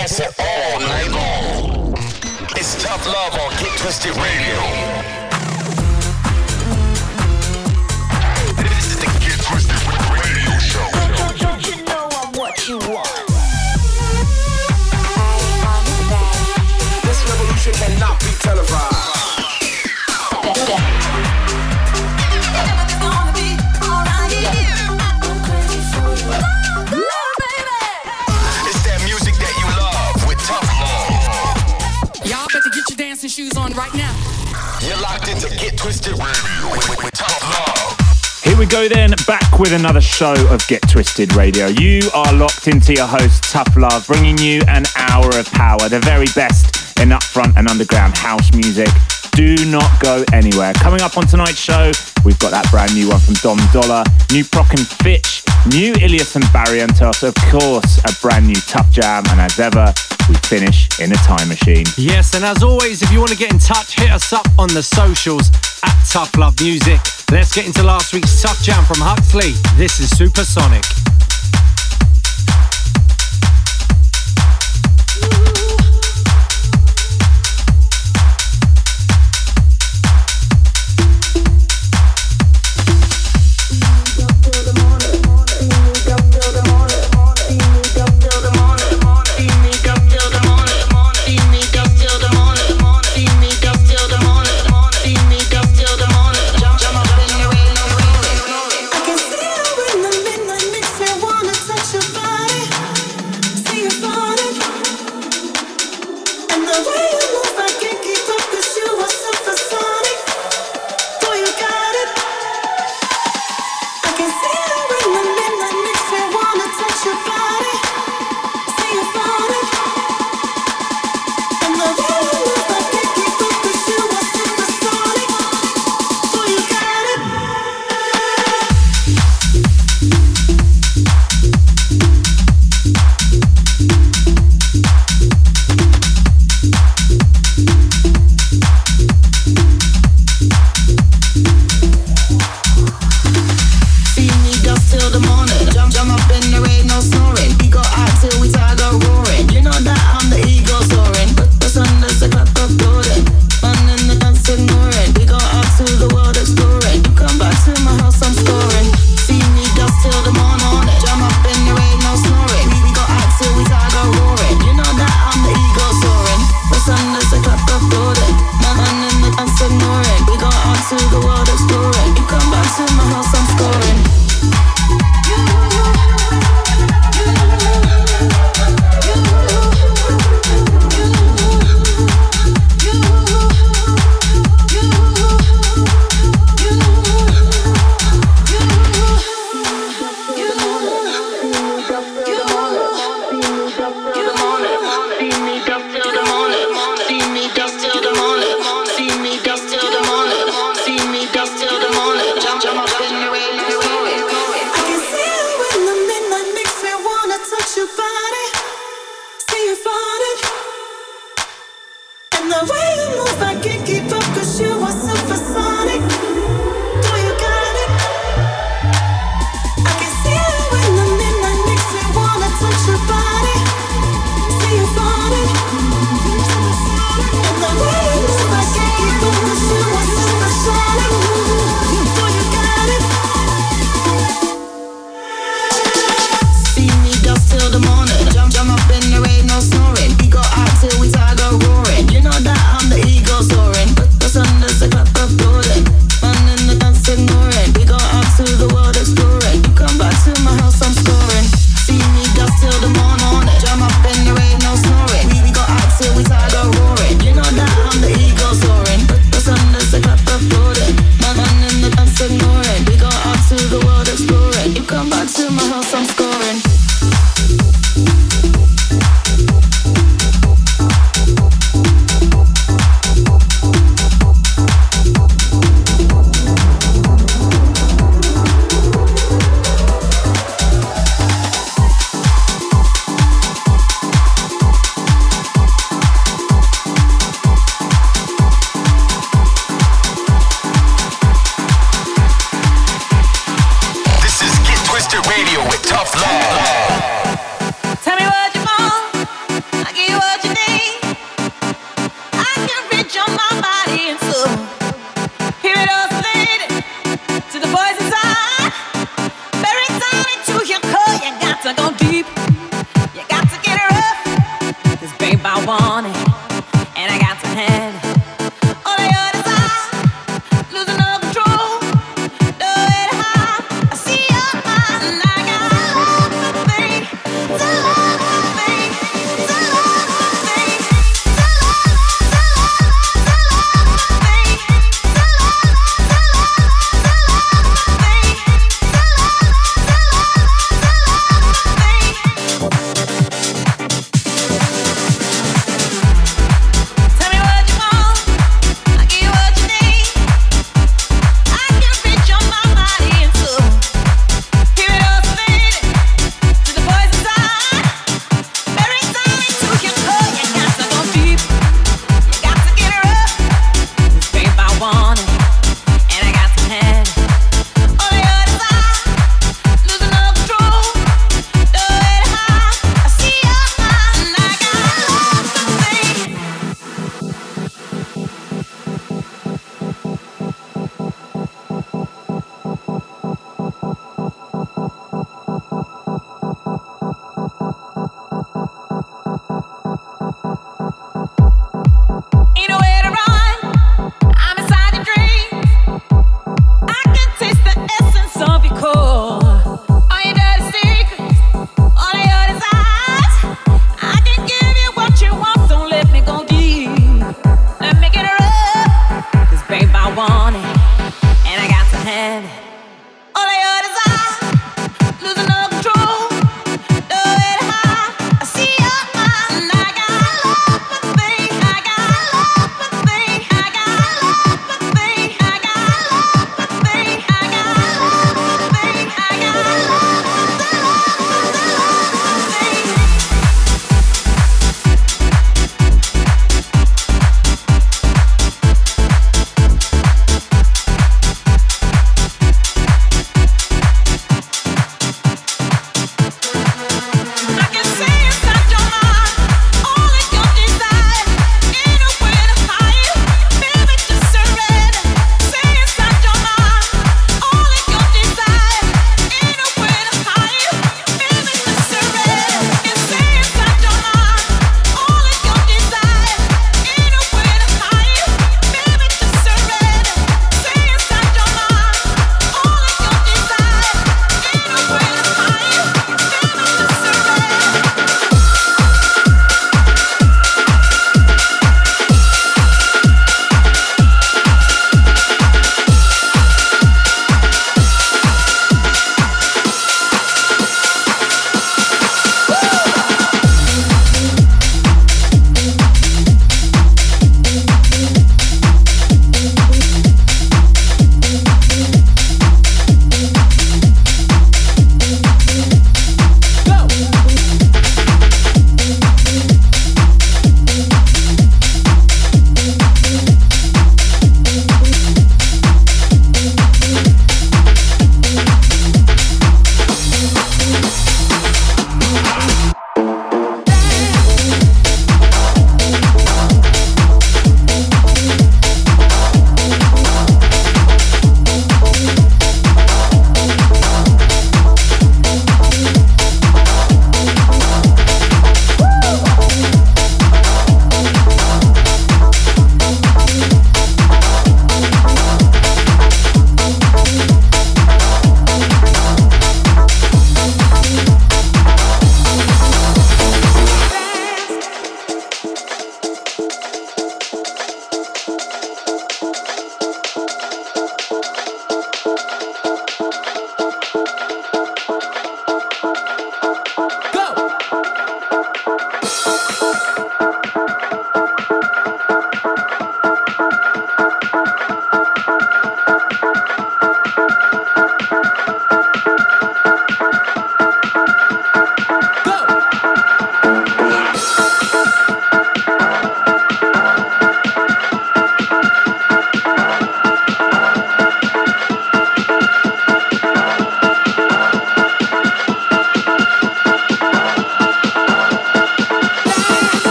dancing all night long. It's tough love on Get Twisted Radio. You're locked into Get Twisted Radio with, with Love. Here we go then, back with another show of Get Twisted Radio. You are locked into your host, Tough Love, bringing you an hour of power, the very best in upfront and underground house music. Do not go anywhere. Coming up on tonight's show, we've got that brand new one from Dom Dolla, new Prok and Fitch, new Illyus and Barrientos, of course, a brand new Tough Jam, and as ever, we finish in a time machine. Yes, and as always, if you want to get in touch, hit us up on the socials at Tough Love Music. Let's get into last week's Tough Jam from Huxley. This is Supersonic. Tough love. Tell you want.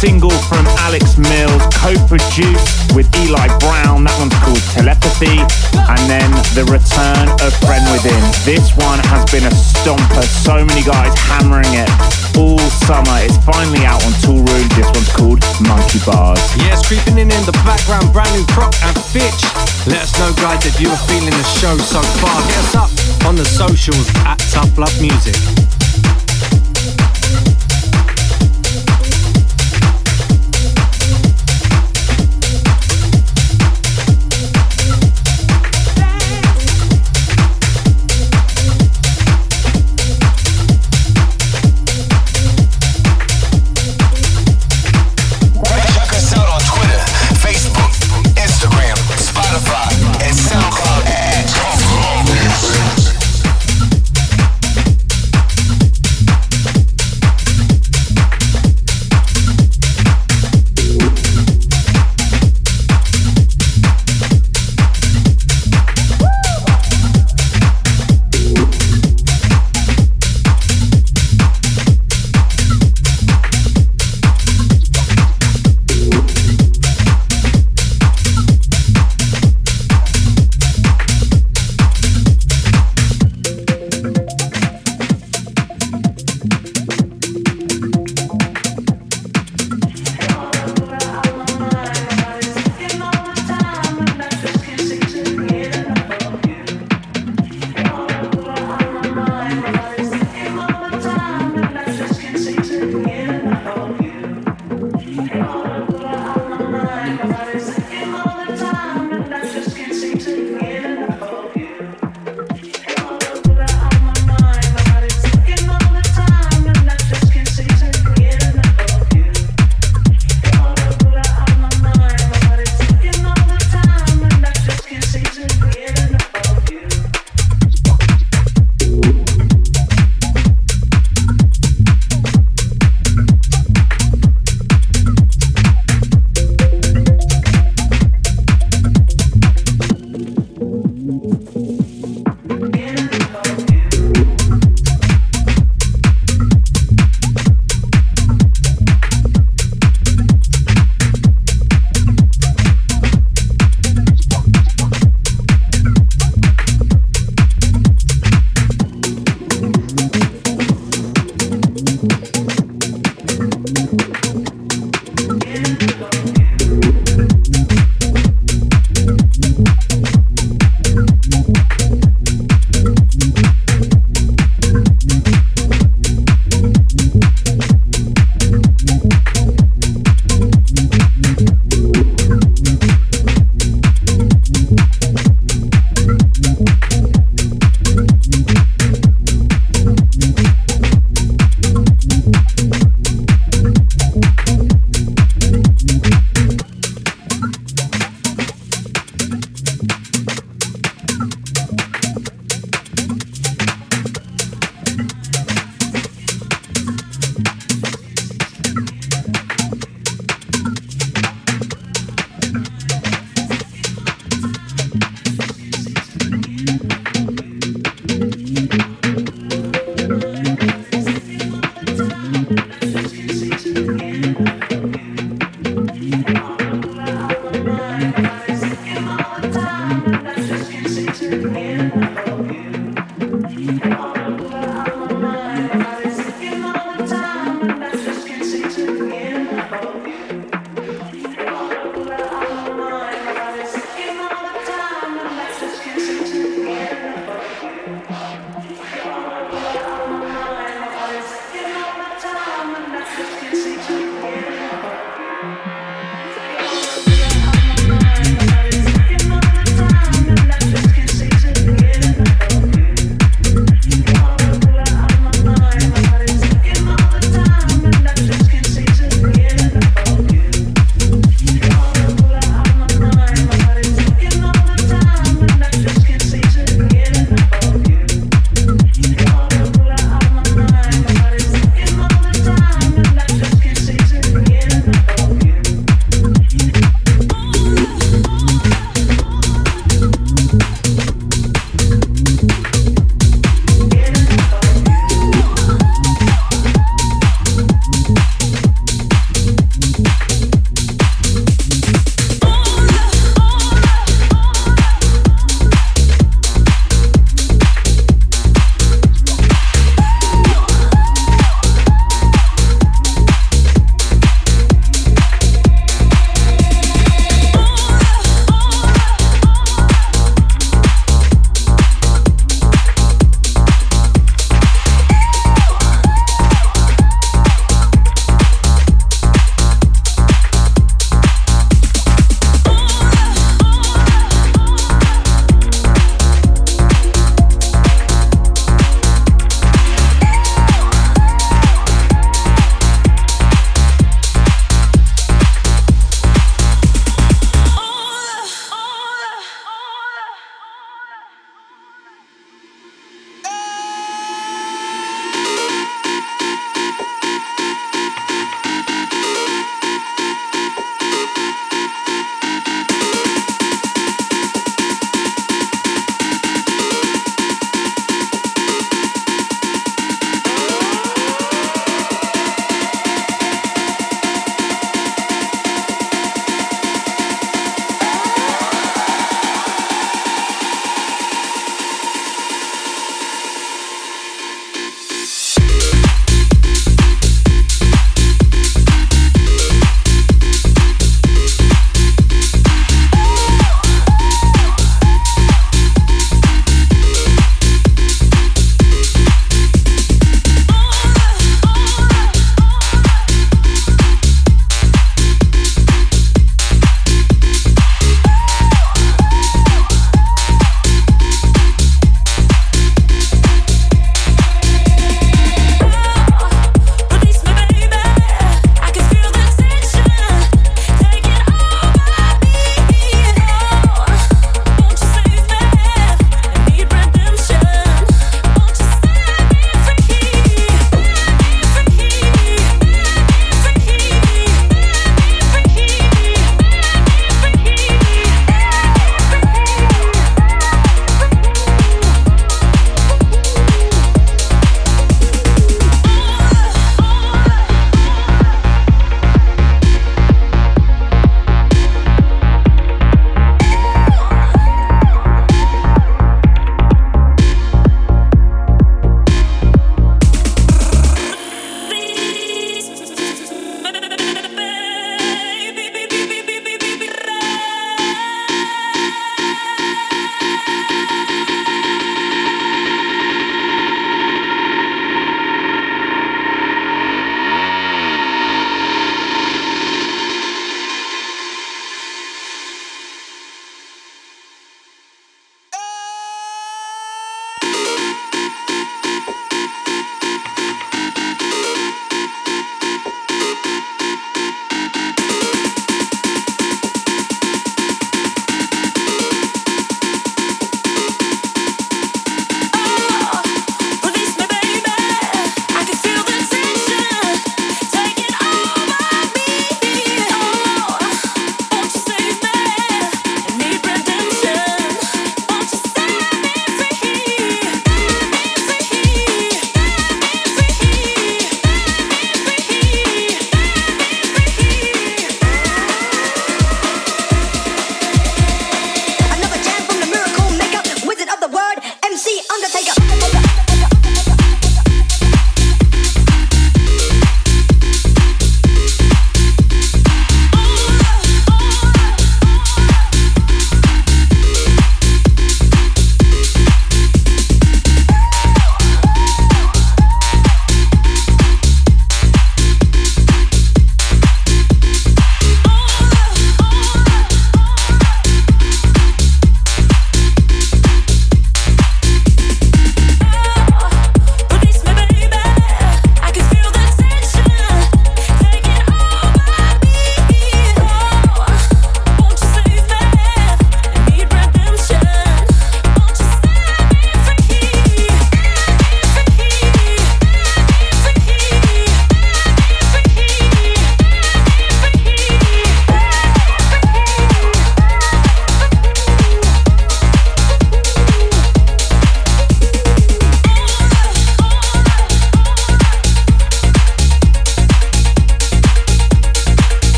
Single from Alex Mills, co-produced with Eli Brown. That one's called Telepathy. And then the return of Friend Within. This one has been a stomper. So many guys hammering it all summer. It's finally out on Toolroom. This one's called Monkey Bars. Yes, creeping in in the background, brand new Prok and Fitch. Let us know, guys, if you are feeling the show so far. Hit us up on the socials at Tough Love Music. beat.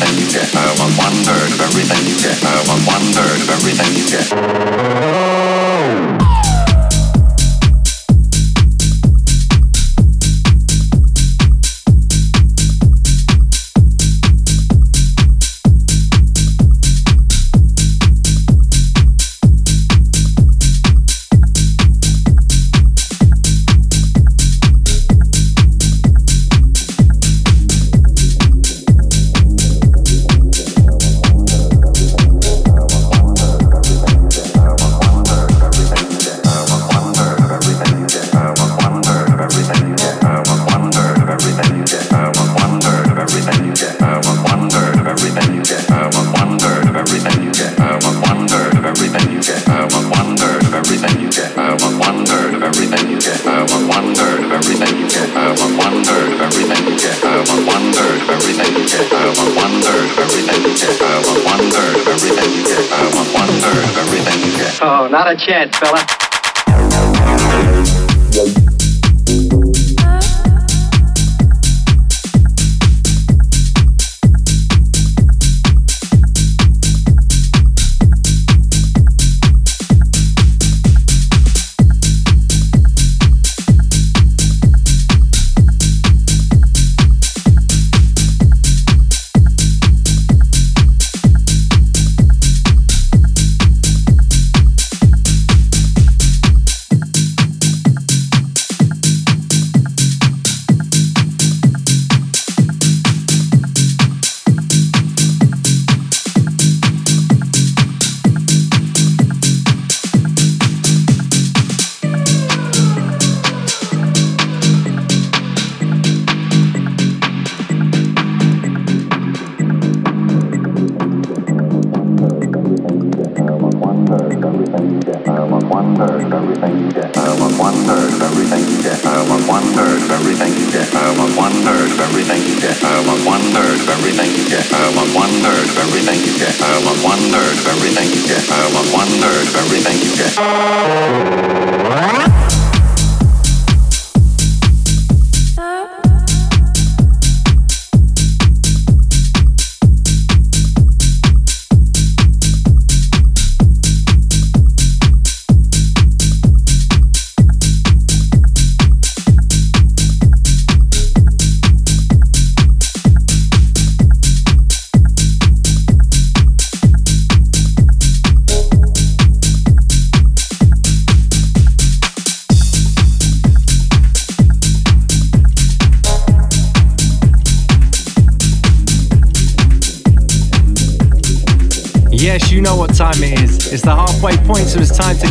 I need that.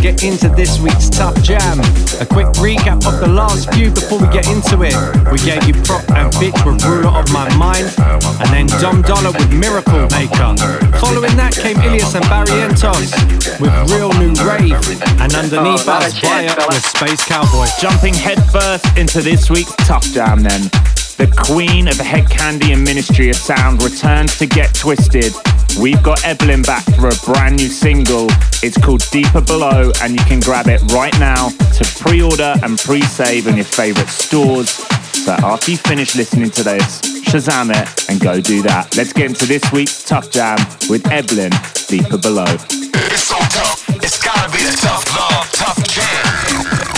Into this week's Tough Jam. A quick recap of the last few before we get into it. We gave you Prok and Fitch with Ruler of My Mind, and then Dom Dolla with Miracle Maker. Following that came Illyus and Barrientos with Real New Rave, and underneath us, Via with Space Cowboy. Jumping headfirst into this week's Tough Jam then. The queen of head candy and Ministry of Sound returns to Get Twisted We've got Evelyn back for a brand new single. It's called Deeper Below, and you can grab it right now to pre order and pre save on your favorite stores. So after you finish listening to this, Shazam it and go do that. Let's get into this week's Tough Jam with Evelyn, Deeper Below. It's so tough, it's gotta be the tough love, tough jam.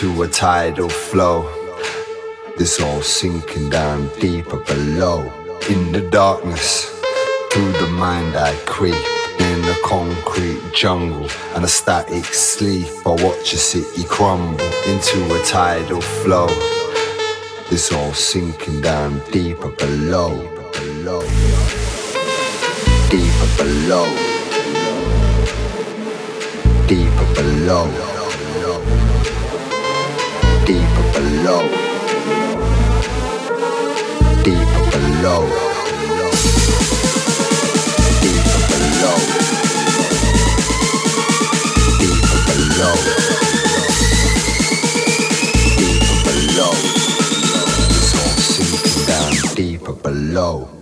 Into a tidal flow. This all sinking down deeper below. In the darkness, through the mind I creep. In the concrete jungle and a static sleep. I watch a city crumble into a tidal flow. This all sinking down deeper below, below, deeper below deeper below, deeper below, deeper below, deeper below, deeper below, deeper below. It's sinking down deeper below.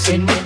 Racing with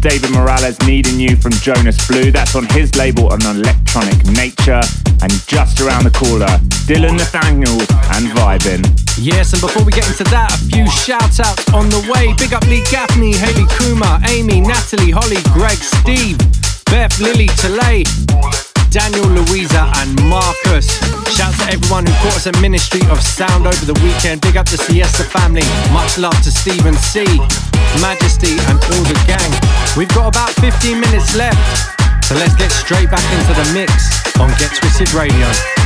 David Morales Needing You from Jonas Blue. That's on his label on Electronic Nature. And just around the corner, Dylan Nathaniel and Vibin. Yes, and before we get into that, a few shout outs on the way. Big up Lee Gaffney, Haley Kuma, Amy, Natalie, Holly, Greg, Steve, Beth, Lily, Talay, Daniel, Louisa, and Marcus. Shout to everyone who caught us at Ministry of Sound over the weekend. Big up the Siesta family. Much love to Stephen C, Majesty, and all the gang. We've got about 15 minutes left, so let's get straight back into the mix on Get Twisted Radio.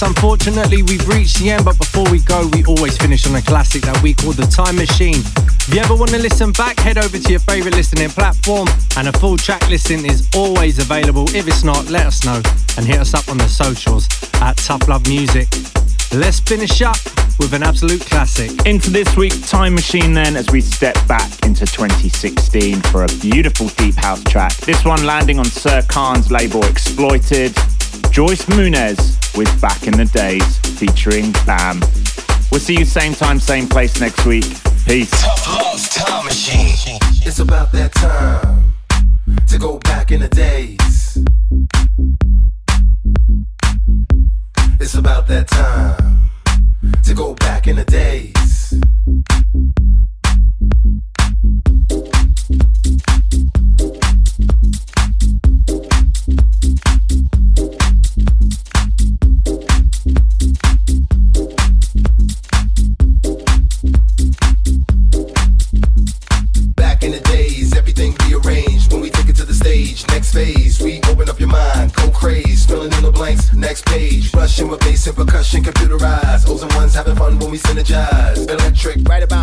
Unfortunately, we've reached the end, but before we go, we always finish on a classic that we call The Time Machine. If you ever want to listen back, head over to your favorite listening platform, and a full track listing is always available. If it's not, let us know and hit us up on the socials at Tough Love Music. Let's finish up with an absolute classic. Into this week's time machine, then, as we step back into 2016 for a beautiful deep house track. This one landing on Shir Khan's label Exploited. Joyce Muniz with Back in the Days featuring Bam. We'll see you same time, same place next week. Peace. Tough Love Time Machine. It's about that time to go back in the days. It's about that time to go back in the days. Rushing with bass and percussion, computerized. O's and ones having fun when we synergize. Electric, right about